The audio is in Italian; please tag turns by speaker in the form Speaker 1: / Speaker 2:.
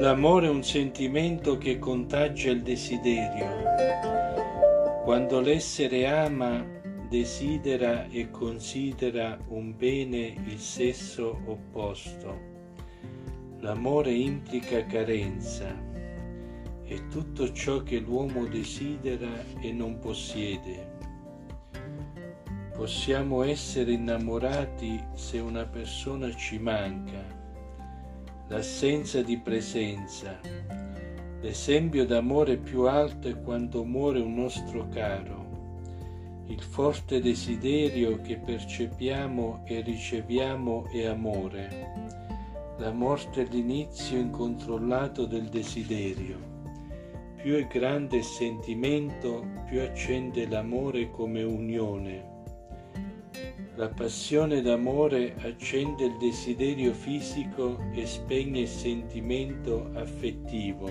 Speaker 1: L'amore è un sentimento che contagia il desiderio. Quando l'essere ama, desidera e considera un bene il sesso opposto. L'amore implica carenza. È tutto ciò che l'uomo desidera e non possiede. Possiamo essere innamorati se una persona ci manca l'assenza di presenza. L'esempio d'amore più alto è quando muore un nostro caro, il forte desiderio che percepiamo e riceviamo è amore. La morte è l'inizio incontrollato del desiderio. Più è grande il sentimento, più accende l'amore come unione la passione d'amore accende il desiderio fisico e spegne il sentimento affettivo.